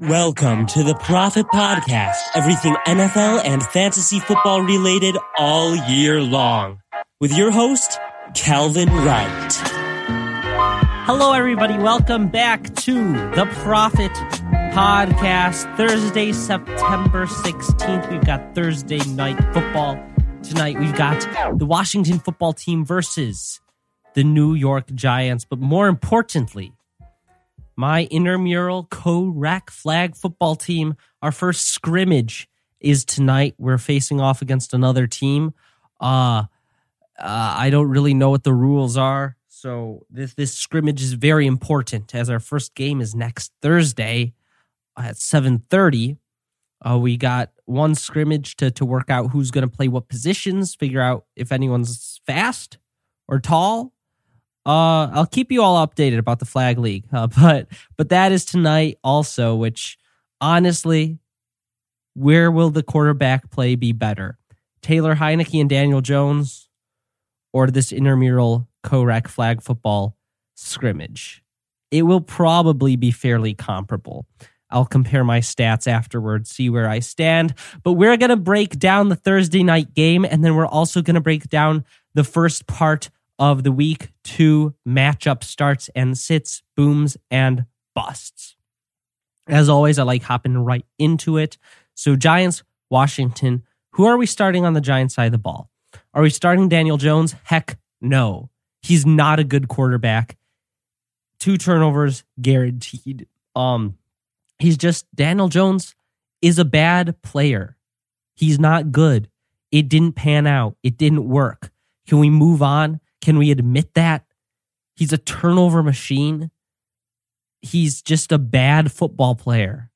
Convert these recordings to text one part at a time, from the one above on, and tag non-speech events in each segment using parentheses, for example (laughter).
Welcome to the Profit Podcast, everything NFL and fantasy football related all year long, with your host, Calvin Wright. Hello, everybody. Welcome back to the Profit Podcast. Thursday, September 16th. We've got Thursday night football. Tonight, we've got the Washington football team versus the New York Giants. But more importantly, my intramural co-rec flag football team. Our first scrimmage is tonight. We're facing off against another team. Uh, uh, I don't really know what the rules are, so this this scrimmage is very important as our first game is next Thursday at seven thirty. Uh, we got one scrimmage to to work out who's going to play what positions, figure out if anyone's fast or tall, uh, I'll keep you all updated about the flag league, uh, (laughs) but but that is tonight also. Which honestly, where will the quarterback play be better, Taylor Heinicke and Daniel Jones, or this intramural co-rec flag football scrimmage? It will probably be fairly comparable. I'll compare my stats afterwards, see where I stand. But we're going to break down the Thursday night game, and then we're also going to break down the first part of the week two matchup starts and sits, booms, and busts. As always, I like hopping right into it. So, Giants, Washington. Who are we starting on the Giants side of the ball? Are we starting Daniel Jones? Heck no. He's not a good quarterback. Two turnovers guaranteed. Um, he's just Daniel Jones is a bad player. He's not good. It didn't pan out. It didn't work. Can we move on? Can we admit that? He's a turnover machine. He's just a bad football player.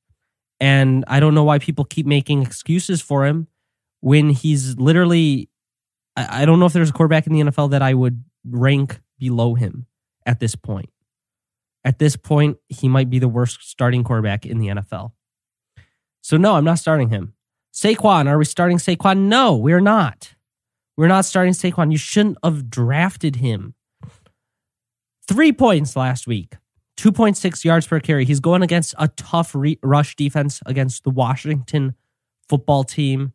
And I don't know why people keep making excuses for him when he's literally, I don't know if there's a quarterback in the NFL that I would rank below him at this point. At this point, he might be the worst starting quarterback in the NFL. So, no, I'm not starting him. Saquon, are we starting Saquon? No, we're not. We're not starting Saquon. You shouldn't have drafted him. Three points last week, 2.6 yards per carry. He's going against a tough re- rush defense against the Washington football team.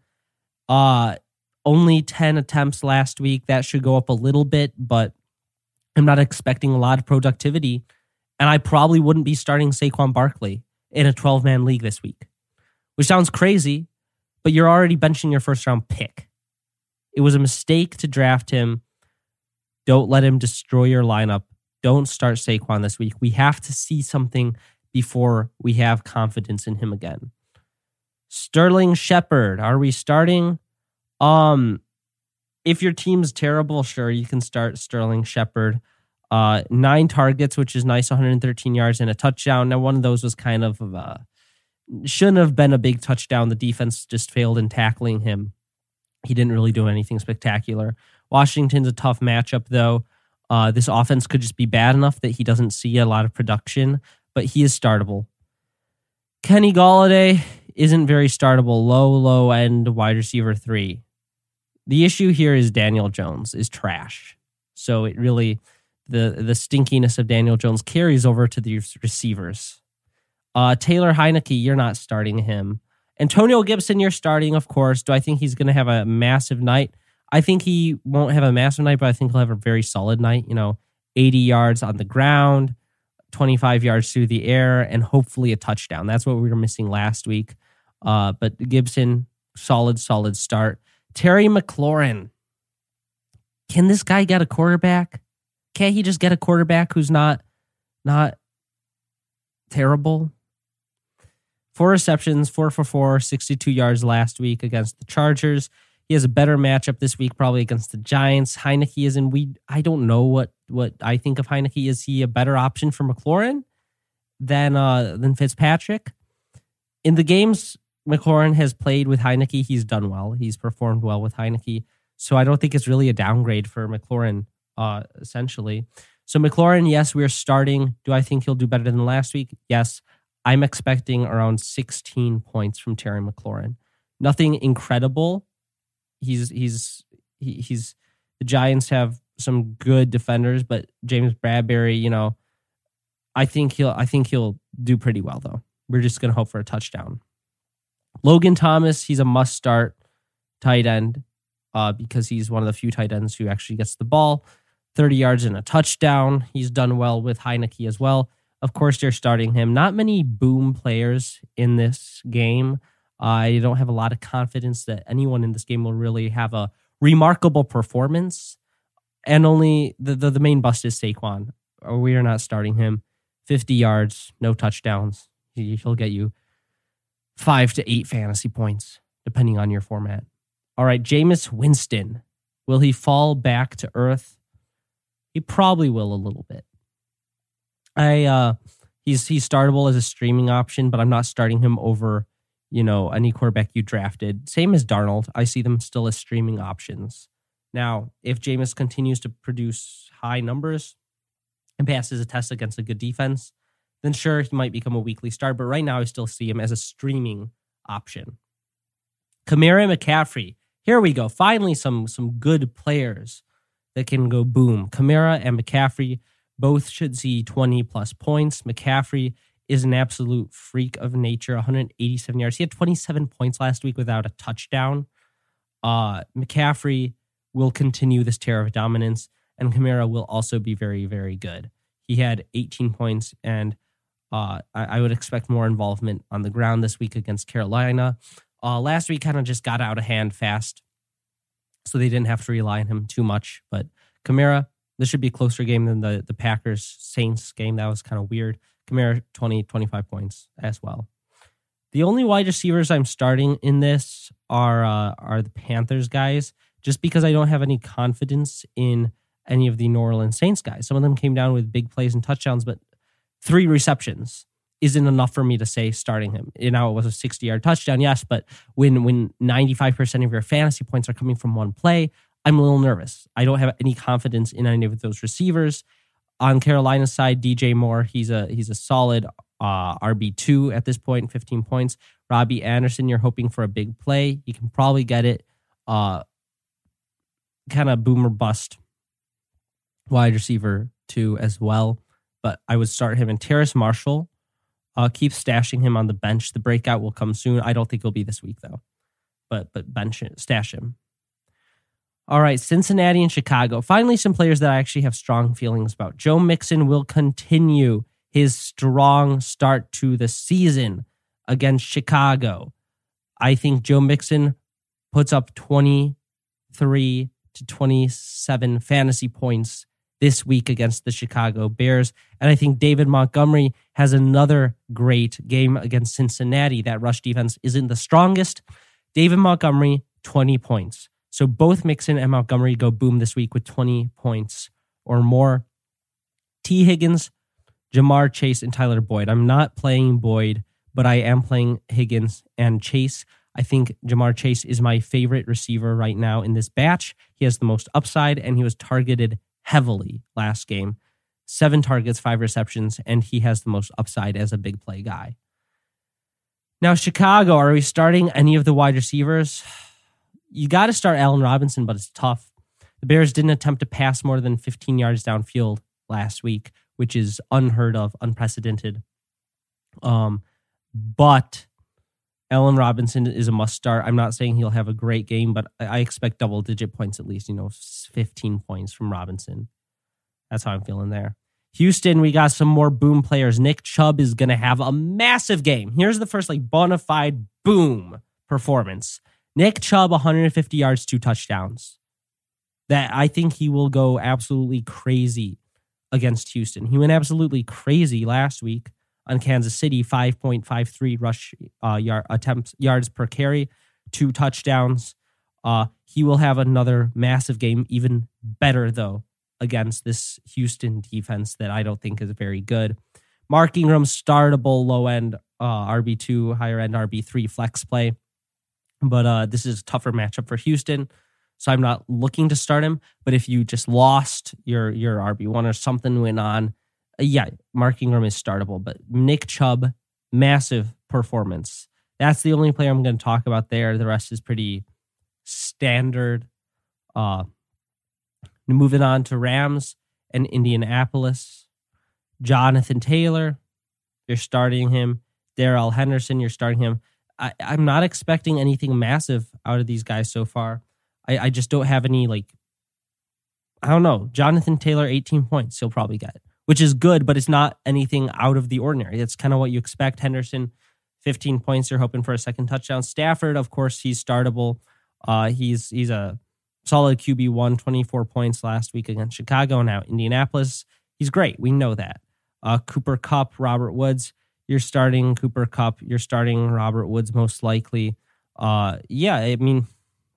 Uh, only 10 attempts last week. That should go up a little bit, but I'm not expecting a lot of productivity. And I probably wouldn't be starting Saquon Barkley in a 12 man league this week, which sounds crazy, but you're already benching your first round pick. It was a mistake to draft him. Don't let him destroy your lineup. Don't start Saquon this week. We have to see something before we have confidence in him again. Sterling Shepard, are we starting? Um, if your team's terrible, sure, you can start Sterling Shepard. Uh, nine targets, which is nice, 113 yards and a touchdown. Now, one of those was kind of uh, shouldn't have been a big touchdown. The defense just failed in tackling him. He didn't really do anything spectacular. Washington's a tough matchup, though. Uh, this offense could just be bad enough that he doesn't see a lot of production, but he is startable. Kenny Golladay isn't very startable. Low, low end wide receiver three. The issue here is Daniel Jones is trash. So it really the the stinkiness of Daniel Jones carries over to the receivers. Uh, Taylor Heinicke, you're not starting him. Antonio Gibson, you're starting, of course. Do I think he's going to have a massive night? I think he won't have a massive night, but I think he'll have a very solid night. You know, 80 yards on the ground, 25 yards through the air, and hopefully a touchdown. That's what we were missing last week. Uh, but Gibson, solid, solid start. Terry McLaurin. Can this guy get a quarterback? Can't he just get a quarterback who's not not terrible? Four receptions, four for four, 62 yards last week against the Chargers. He has a better matchup this week, probably against the Giants. Heinicke is in. We I don't know what what I think of Heinicke. Is he a better option for McLaurin than uh than Fitzpatrick? in the games McLaurin has played with Heinicke, he's done well. He's performed well with Heinicke. So I don't think it's really a downgrade for McLaurin, uh, essentially. So McLaurin, yes, we're starting. Do I think he'll do better than last week? Yes. I'm expecting around 16 points from Terry McLaurin. Nothing incredible. He's he's he, he's the Giants have some good defenders, but James Bradberry, you know, I think he'll I think he'll do pretty well though. We're just gonna hope for a touchdown. Logan Thomas, he's a must start tight end uh, because he's one of the few tight ends who actually gets the ball. 30 yards and a touchdown. He's done well with Heinicke as well. Of course, they're starting him. Not many boom players in this game. I don't have a lot of confidence that anyone in this game will really have a remarkable performance. And only the, the, the main bust is Saquon. Uh, we are not starting him. 50 yards, no touchdowns. He'll get you five to eight fantasy points, depending on your format. All right, Jameis Winston. Will he fall back to earth? He probably will a little bit. I uh he's he's startable as a streaming option, but I'm not starting him over, you know, any quarterback you drafted. Same as Darnold. I see them still as streaming options. Now, if Jameis continues to produce high numbers and passes a test against a good defense, then sure he might become a weekly start. But right now I still see him as a streaming option. Kamara McCaffrey. Here we go. Finally, some some good players that can go boom. Kamara and McCaffrey both should see 20 plus points. McCaffrey is an absolute freak of nature, 187 yards. He had 27 points last week without a touchdown. Uh, McCaffrey will continue this tear of dominance, and Kamara will also be very, very good. He had 18 points, and uh, I, I, would expect more involvement on the ground this week against Carolina. Uh, last week kind of just got out of hand fast, so they didn't have to rely on him too much. But Kamara, this should be a closer game than the, the Packers Saints game. That was kind of weird. Kamara, 20, 25 points as well. The only wide receivers I'm starting in this are uh, are the Panthers guys, just because I don't have any confidence in any of the New Orleans Saints guys. Some of them came down with big plays and touchdowns, but three receptions isn't enough for me to say starting him. You know, it was a 60 yard touchdown, yes, but when when 95% of your fantasy points are coming from one play, I'm a little nervous. I don't have any confidence in any of those receivers. On Carolina's side, DJ Moore, he's a he's a solid uh, RB two at this point, 15 points. Robbie Anderson, you're hoping for a big play. You can probably get it. Uh, kind of boomer bust wide receiver two as well but I would start him in Terrace Marshall. Uh, keep stashing him on the bench. The breakout will come soon. I don't think he'll be this week though, but but bench stash him. All right, Cincinnati and Chicago. Finally, some players that I actually have strong feelings about. Joe Mixon will continue his strong start to the season against Chicago. I think Joe Mixon puts up 23 to 27 fantasy points this week against the Chicago Bears. And I think David Montgomery has another great game against Cincinnati. That rush defense isn't the strongest. David Montgomery, 20 points. So both Mixon and Montgomery go boom this week with 20 points or more. Tee Higgins, Ja'Marr Chase, and Tyler Boyd. I'm not playing Boyd, but I am playing Higgins and Chase. I think Ja'Marr Chase is my favorite receiver right now in this batch. He has the most upside, and he was targeted heavily last game. Seven targets, five receptions, and he has the most upside as a big play guy. Now, Chicago, are we starting any of the wide receivers? You got to start Allen Robinson, but it's tough. The Bears didn't attempt to pass more than 15 yards downfield last week, which is unheard of, unprecedented. Um, but Allen Robinson is a must start. I'm not saying he'll have a great game, but I expect double digit points at least, you know, 15 points from Robinson. That's how I'm feeling there. Houston, we got some more boom players. Nick Chubb is going to have a massive game. Here's the first like bona fide boom performance. Nick Chubb, 150 yards, two touchdowns. That I think he will go absolutely crazy against Houston. He went absolutely crazy last week on Kansas City, 5.53 rush uh, yard, attempts yards per carry, two touchdowns. Uh, he will have another massive game, even better though against this Houston defense that I don't think is very good. Mark Ingram, startable low end uh, RB2, higher end RB3 flex play. But uh, this is a tougher matchup for Houston. So I'm not looking to start him. But if you just lost your your RB1 or something went on, uh, yeah, Mark Ingram is startable. But Nick Chubb, massive performance. That's the only player I'm going to talk about there. The rest is pretty standard. Uh, moving on to Rams and Indianapolis. Jonathan Taylor, you're starting him. Darrell Henderson, you're starting him. I, am not expecting anything massive out of these guys so far. I, I just don't have any like I don't know. Jonathan Taylor, 18 points, he'll probably get, which is good, but it's not anything out of the ordinary. It's kind of what you expect. Henderson, 15 points. You're hoping for a second touchdown. Stafford, of course, he's startable. Uh, he's he's a solid QB one, 24 points last week against Chicago. Now Indianapolis, he's great. We know that. Uh, Cooper Kupp, Robert Woods, you're starting Cooper Kupp, You're starting Robert Woods most likely. Uh, yeah, I mean,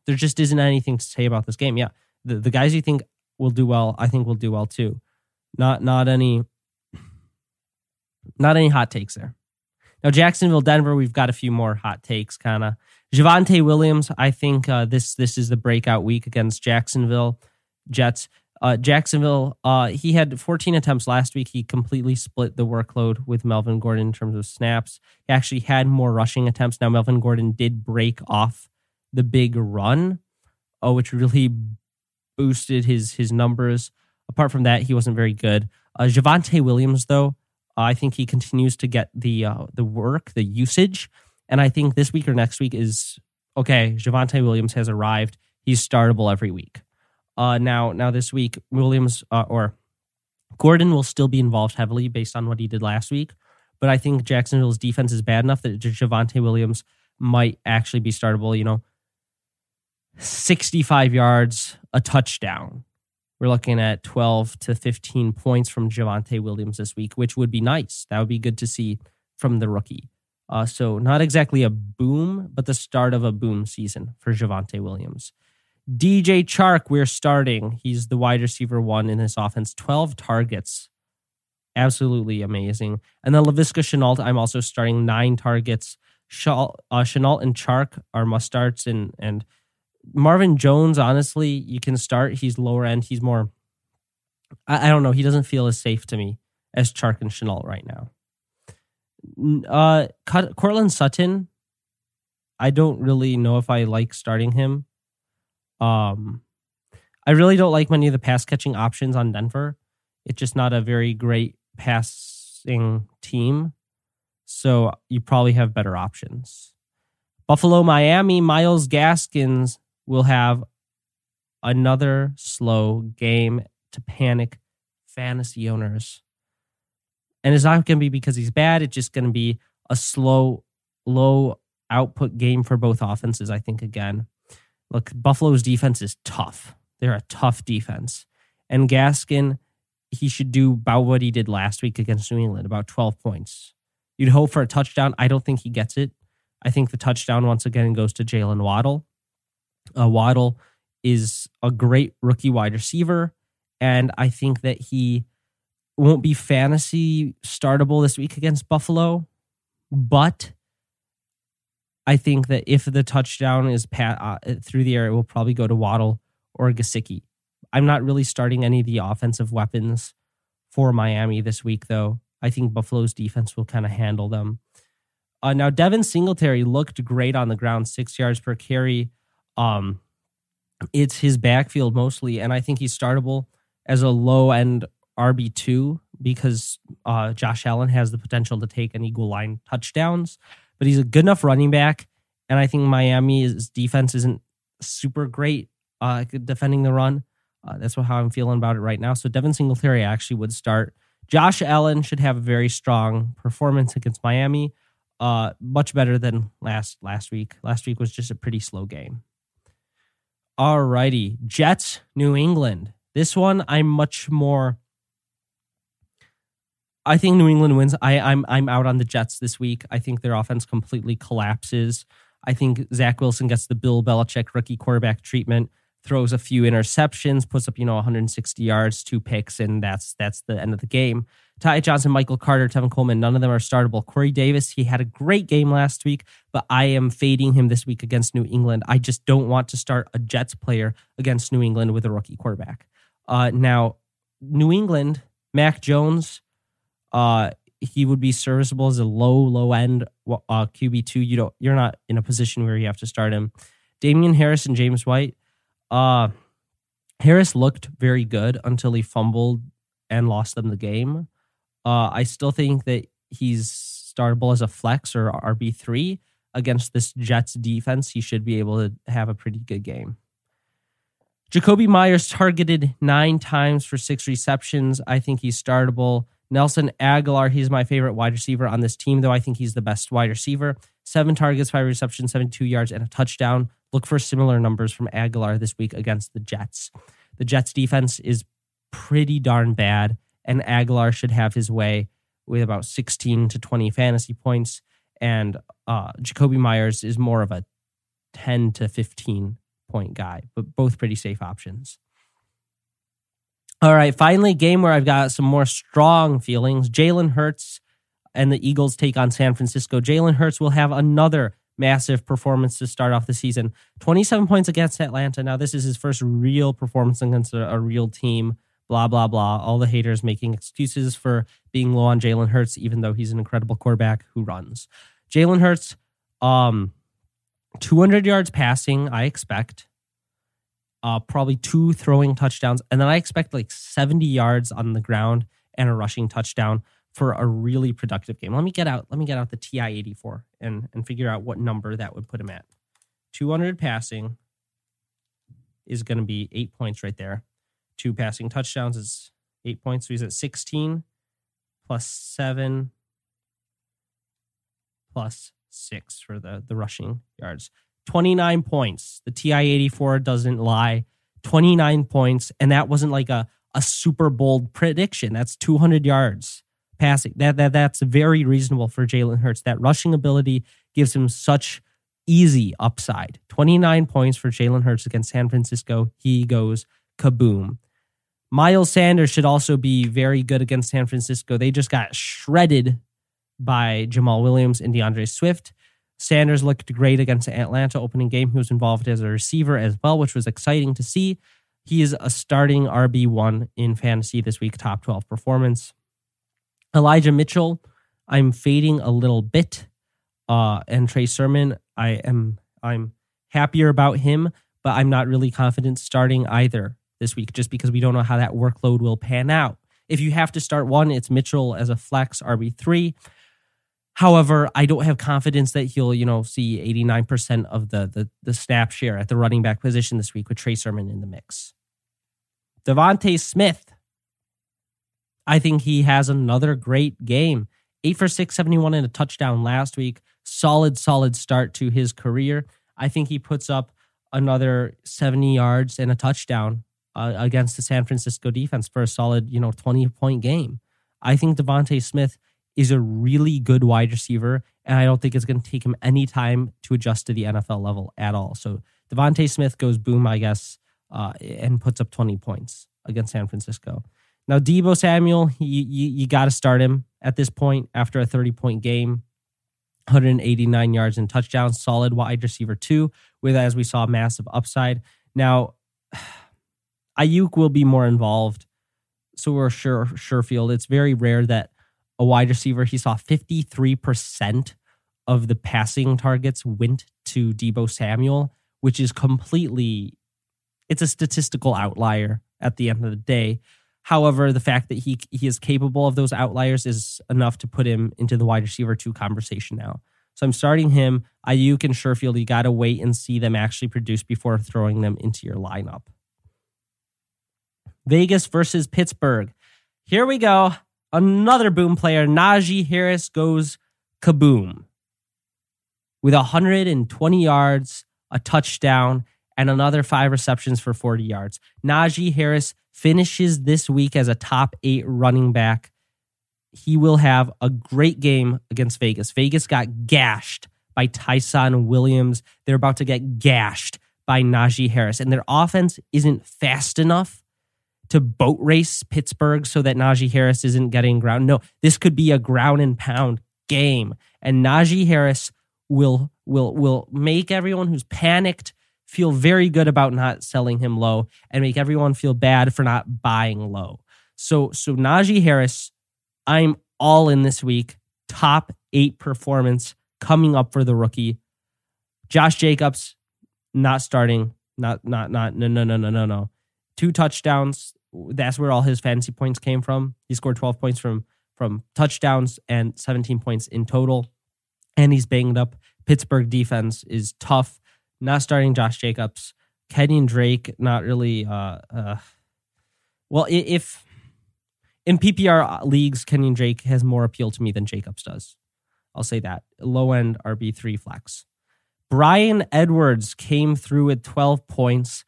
there just isn't anything to say about this game. Yeah, the the guys you think will do well, I think will do well too. Not not any not any hot takes there. Now Jacksonville, Denver, we've got a few more hot takes, kind of. Javonte Williams, I think uh, this this is the breakout week against Jacksonville Jets. Uh, Jacksonville, uh, he had 14 attempts last week. He completely split the workload with Melvin Gordon in terms of snaps. He actually had more rushing attempts. Now Melvin Gordon did break off the big run, uh, which really boosted his his numbers. Apart from that, he wasn't very good. Uh, Javonte Williams, though, I think he continues to get the uh, the work, the usage, and I think this week or next week is okay. Javonte Williams has arrived. He's startable every week. Uh, now, now this week, Williams uh, or Gordon will still be involved heavily based on what he did last week. But I think Jacksonville's defense is bad enough that Javonte Williams might actually be startable. You know, 65 yards, a touchdown. We're looking at 12 to 15 points from Javonte Williams this week, which would be nice. That would be good to see from the rookie. Uh, so, not exactly a boom, but the start of a boom season for Javonte Williams. DJ Chark, we're starting. He's the wide receiver one in his offense, 12 targets. Absolutely amazing. And then Laviska Shenault, I'm also starting nine targets. Shenault, uh, Shenault and Chark are must starts, and, and Marvin Jones, honestly, you can start. He's lower end. He's more, I, I don't know. He doesn't feel as safe to me as Chark and Shenault right now. Uh, Courtland Sutton, I don't really know if I like starting him. Um, I really don't like many of the pass catching options on Denver. It's just not a very great passing team. So you probably have better options. Buffalo, Miami, Myles Gaskins will have another slow game to panic fantasy owners. And it's not going to be because he's bad. It's just going to be a slow, low output game for both offenses, I think, again. Look, Buffalo's defense is tough. They're a tough defense. And Gaskin, he should do about what he did last week against New England, about 12 points. You'd hope for a touchdown. I don't think he gets it. I think the touchdown once again goes to Jaylen Waddle. Uh, Waddle is a great rookie wide receiver, and I think that he won't be fantasy startable this week against Buffalo, but I think that if the touchdown is pat, uh, through the air, it will probably go to Waddle or Gesicki. I'm not really starting any of the offensive weapons for Miami this week, though. I think Buffalo's defense will kind of handle them. Uh, now, Devin Singletary looked great on the ground, six yards per carry. Um, it's his backfield mostly, and I think he's startable as a low end RB two because uh, Josh Allen has the potential to take an equal line touchdowns but he's a good enough running back. And I think Miami's defense isn't super great uh, defending the run. Uh, that's what, how I'm feeling about it right now. So Devin Singletary actually would start. Josh Allen should have a very strong performance against Miami. Uh, much better than last last week. Last week was just a pretty slow game. All righty, Jets, New England. This one I'm much more I think New England wins. I, I'm I'm out on the Jets this week. I think their offense completely collapses. I think Zach Wilson gets the Bill Belichick rookie quarterback treatment. throws a few interceptions, puts up, you know, 160 yards, two picks, and that's that's the end of the game. Ty Johnson, Michael Carter, Tevin Coleman, none of them are startable. Corey Davis, he had a great game last week, but I am fading him this week against New England. I just don't want to start a Jets player against New England with a rookie quarterback. Uh, now, New England, Mac Jones, uh, he would be serviceable as a low, low end uh, QB two. You don't, you're not in a position where you have to start him. Damien Harris and James White. Uh, Harris looked very good until he fumbled and lost them the game. Uh, I still think that he's startable as a flex or RB three against this Jets defense. He should be able to have a pretty good game. Jakobi Meyers targeted nine times for six receptions. I think he's startable. Nelson Agholor, he's my favorite wide receiver on this team, though I think he's the best wide receiver. Seven targets, five receptions, 72 yards, and a touchdown. Look for similar numbers from Agholor this week against the Jets. The Jets defense is pretty darn bad and Agholor should have his way with about 16 to 20 fantasy points. And uh, Jakobi Meyers is more of a 10 to 15 point guy, but both pretty safe options. All right, finally, game where I've got some more strong feelings. Jalen Hurts and the Eagles take on San Francisco. Jalen Hurts will have another massive performance to start off the season 27 points against Atlanta. Now, this is his first real performance against a, a real team blah, blah, blah. All the haters making excuses for being low on Jalen Hurts, even though he's an incredible quarterback who runs. Jalen Hurts, um, 200 yards passing, I expect. Uh, probably two throwing touchdowns. And then I expect like 70 yards on the ground and a rushing touchdown for a really productive game. Let me get out, let me get out the TI 84 and, and figure out what number that would put him at. 200 passing is going to be eight points right there two passing touchdowns is eight points. So he's at 16 plus seven plus six for the, the rushing yards. 29 points. The TI 84 doesn't lie. 29 points. And that wasn't like a, a super bold prediction. That's 200 yards passing. That, that That's very reasonable for Jalen Hurts. That rushing ability gives him such easy upside. 29 points for Jalen Hurts against San Francisco. He goes kaboom. Miles Sanders should also be very good against San Francisco. They just got shredded by Jamaal Williams and D'Andre Swift. Sanders looked great against the Atlanta opening game. He was involved as a receiver as well, which was exciting to see. He is a starting RB1 in fantasy this week, top 12 performance. Elijah Mitchell, I'm fading a little bit. Uh, and Trey Sermon, I am I'm happier about him, but I'm not really confident starting either this week just because we don't know how that workload will pan out. If you have to start one, it's Mitchell as a flex RB3. However, I don't have confidence that he'll, you know, see 89% of the, the, the snap share at the running back position this week with Trey Sermon in the mix. DeVonta Smith, I think he has another great game. Eight for 671 and a touchdown last week. Solid, solid start to his career. I think he puts up another 70 yards and a touchdown uh, against the San Francisco defense for a solid, you know, 20 point game. I think DeVonta Smith is a really good wide receiver, and I don't think it's going to take him any time to adjust to the NFL level at all. So DeVonta Smith goes boom, I guess, uh, and puts up 20 points against San Francisco. Now, Deebo Samuel, you, you, you got to start him at this point after a 30 point game. 189 yards and touchdowns, solid wide receiver two, with as we saw massive upside. Now, (sighs) Aiyuk will be more involved. So we're sure Sherfield. It's very rare that a wide receiver he saw 53% of the passing targets went to Deebo Samuel, which is completely it's a statistical outlier at the end of the day. However, the fact that he he is capable of those outliers is enough to put him into the wide receiver two conversation now. So I'm starting him. Aiyuk and Sherfield, you got to wait and see them actually produce before throwing them into your lineup. Vegas versus Pittsburgh. Here we go. Another boom player. Najee Harris goes kaboom with 120 yards, a touchdown, and another five receptions for 40 yards. Najee Harris finishes this week as a top eight running back. He will have a great game against Vegas. Vegas got gashed by Ty'Son Williams. They're about to get gashed by Najee Harris. And their offense isn't fast enough to boat race Pittsburgh so that Najee Harris isn't getting ground. No, this could be a ground and pound game. And Najee Harris will will will make everyone who's panicked feel very good about not selling him low and make everyone feel bad for not buying low. So so Najee Harris, I'm all in this week. Top eight performance coming up for the rookie. Josh Jacobs, not starting. Not not not no no no no no no. Two touchdowns. That's where all his fantasy points came from. He scored 12 points from from touchdowns and 17 points in total. And he's banged up. Pittsburgh defense is tough. Not starting Josh Jacobs. Kenyan Drake, not really. Uh, uh, well, if in PPR leagues, Kenyan Drake has more appeal to me than Jacobs does. I'll say that. Low end RB3 flex. Bryan Edwards came through with 12 points,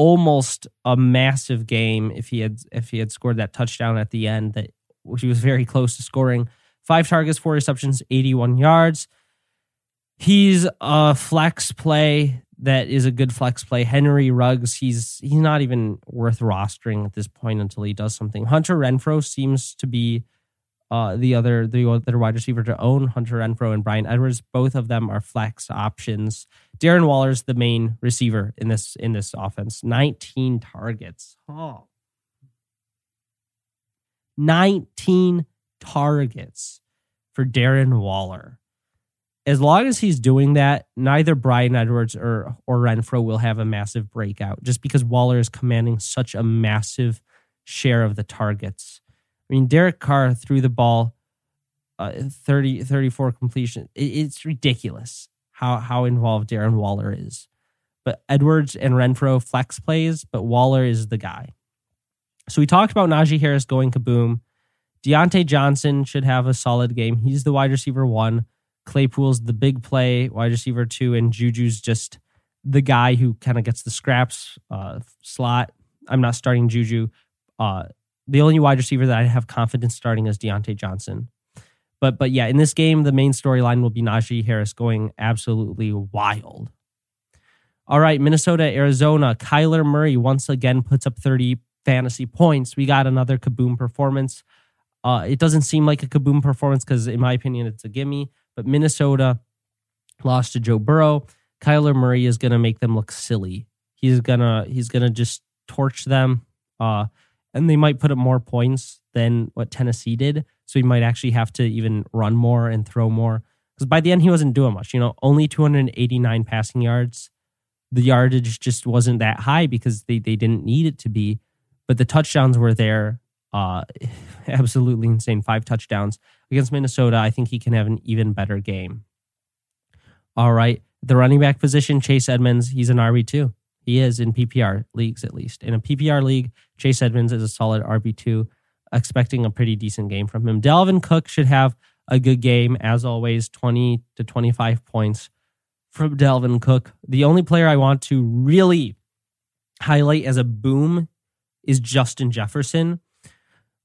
almost a massive game if he had if he had scored that touchdown at the end that he was very close to scoring. Five targets, four receptions, 81 yards. He's a flex play that is a good flex play. Henry Ruggs, he's he's not even worth rostering at this point until he does something. Hunter Renfrow seems to be uh, the other the other wide receiver to own. Hunter Renfrow and Bryan Edwards, both of them are flex options. Darren Waller's the main receiver in this in this offense. 19 targets. Oh. 19 targets for Darren Waller as long as he's doing that, neither Bryan Edwards or or Renfrow will have a massive breakout just because Waller is commanding such a massive share of the targets. I mean, Derek Carr threw the ball uh, 30 34 completion. It, it's ridiculous how how involved Darren Waller is. But Edwards and Renfrow flex plays, but Waller is the guy. So we talked about Najee Harris going kaboom. Diontae Johnson should have a solid game. He's the wide receiver one. Claypool's the big play, wide receiver two, and Juju's just the guy who kind of gets the scraps uh, slot. I'm not starting Juju. Uh, the only wide receiver that I have confidence starting is Diontae Johnson. But but yeah, in this game, the main storyline will be Najee Harris going absolutely wild. All right, Minnesota, Arizona. Kyler Murray once again puts up 30 fantasy points. We got another kaboom performance. Uh, it doesn't seem like a kaboom performance because, in my opinion, it's a gimme. But Minnesota lost to Joe Burrow. Kyler Murray is going to make them look silly. He's gonna he's gonna just torch them, uh, and they might put up more points than what Tennessee did. So he might actually have to even run more and throw more. Because by the end, he wasn't doing much. You know, only 289 passing yards. The yardage just wasn't that high because they they didn't need it to be, but the touchdowns were there. Uh, (laughs) absolutely insane. Five touchdowns against Minnesota. I think he can have an even better game. All right. The running back position, Chase Edmonds, he's an RB2. He is in PPR leagues, at least. In a PPR league, Chase Edmonds is a solid RB2, expecting a pretty decent game from him. Dalvin Cook should have a good game, as always, 20 to 25 points from Dalvin Cook. The only player I want to really highlight as a boom is Justin Jefferson.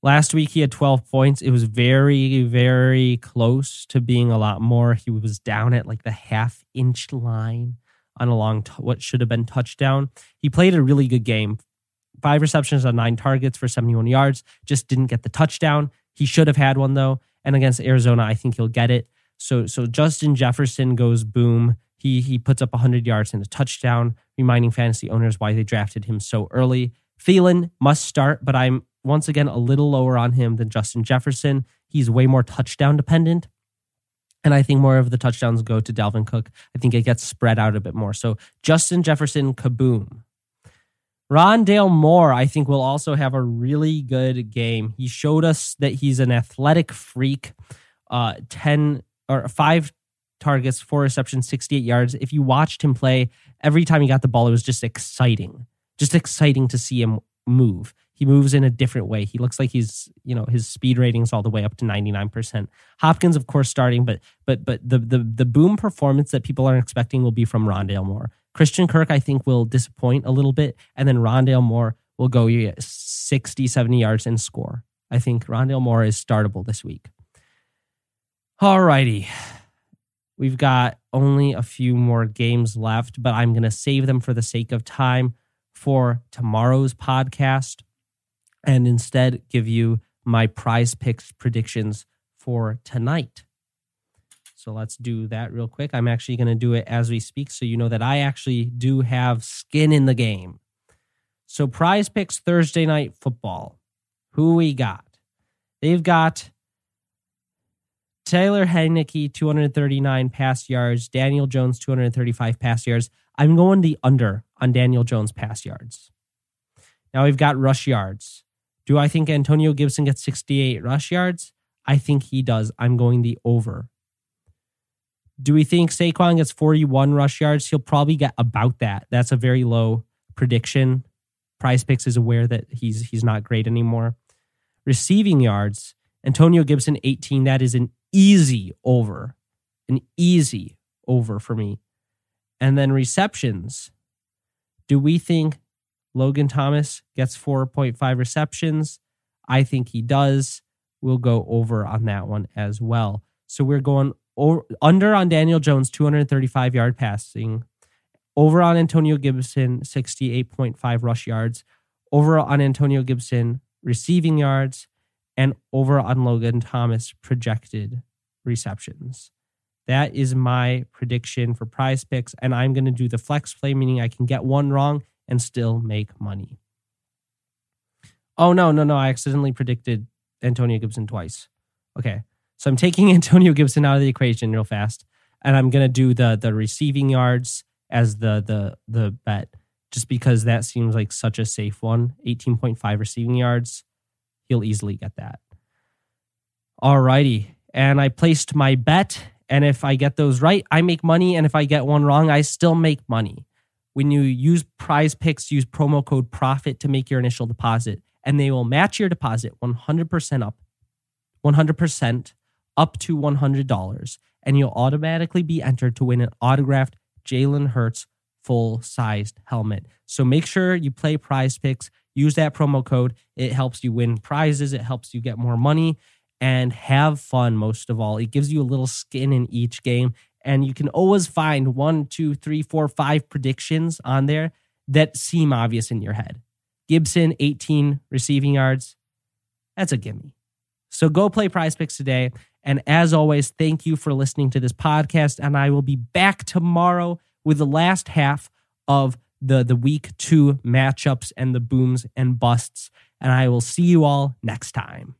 Last week he had 12 points. It was very, very close to being a lot more. He was down at like the half inch line on a long, t- what should have been touchdown. He played a really good game. Five receptions on nine targets for 71 yards. Just didn't get the touchdown. He should have had one though. And against Arizona, I think he'll get it. So, so Justin Jefferson goes boom. He he puts up 100 yards and a touchdown, reminding fantasy owners why they drafted him so early. Thielen must start, but I'm once again a little lower on him than Justin Jefferson. He's way more touchdown dependent. And I think more of the touchdowns go to Dalvin Cook. I think it gets spread out a bit more. So Justin Jefferson, kaboom. Rondale Moore, I think, will also have a really good game. He showed us that he's an athletic freak. Uh, 10 or five targets, four receptions, 68 yards. If you watched him play, every time he got the ball, it was just exciting. Just exciting to see him move he moves in a different way. He looks like he's, you know, his speed ratings all the way up to 99%. Hopkins, of course, starting, but but but the the the boom performance that people are expecting will be from Rondale Moore. Christian Kirk, I think, will disappoint a little bit, and then Rondale Moore will go 60, 70 yards and score. I think Rondale Moore is startable this week. All righty. We've got only a few more games left, but I'm going to save them for the sake of time for tomorrow's podcast and instead give you my prize picks predictions for tonight. So let's do that real quick. I'm actually going to do it as we speak so you know that I actually do have skin in the game. So, prize picks Thursday night football. Who we got? They've got Taylor Heinicke, 239 pass yards. Daniel Jones, 235 pass yards. I'm going the under on Daniel Jones pass yards. Now we've got rush yards. Do I think Antonio Gibson gets 68 rush yards? I think he does. I'm going the over. Do we think Saquon gets 41 rush yards? He'll probably get about that. That's a very low prediction. Prize Picks is aware that he's he's not great anymore. Receiving yards, Antonio Gibson 18. That is an easy over. An easy over for me. And then receptions. Do we think Logan Thomas gets 4.5 receptions? I think he does. We'll go over on that one as well. So we're going over, under on Daniel Jones, 235 yard passing. Over on Antonio Gibson, 68.5 rush yards. Over on Antonio Gibson, receiving yards. And over on Logan Thomas, projected receptions. That is my prediction for prize picks. And I'm going to do the flex play, meaning I can get one wrong and still make money. Oh, no, no, no. I accidentally predicted Antonio Gibson twice. Okay. So I'm taking (laughs) Antonio Gibson out of the equation real fast. And I'm gonna do the the receiving yards as the the the bet, just because that seems like such a safe one. 18.5 receiving yards. He'll easily get that. Alrighty. And I placed my bet. And if I get those right, I make money. And if I get one wrong, I still make money. When you use prize picks, use promo code PROFIT to make your initial deposit, and they will match your deposit 100% up, 100% up to $100, and you'll automatically be entered to win an autographed Jalen Hurts full sized helmet. So make sure you play prize picks, use that promo code. It helps you win prizes, it helps you get more money, and have fun most of all. It gives you a little skin in each game. And you can always find one, two, three, four, five predictions on there that seem obvious in your head. Gibson, 18 receiving yards. That's a gimme. So go play prize picks today. And as always, thank you for listening to this podcast. And I will be back tomorrow with the last half of the, the week two matchups and the booms and busts. And I will see you all next time.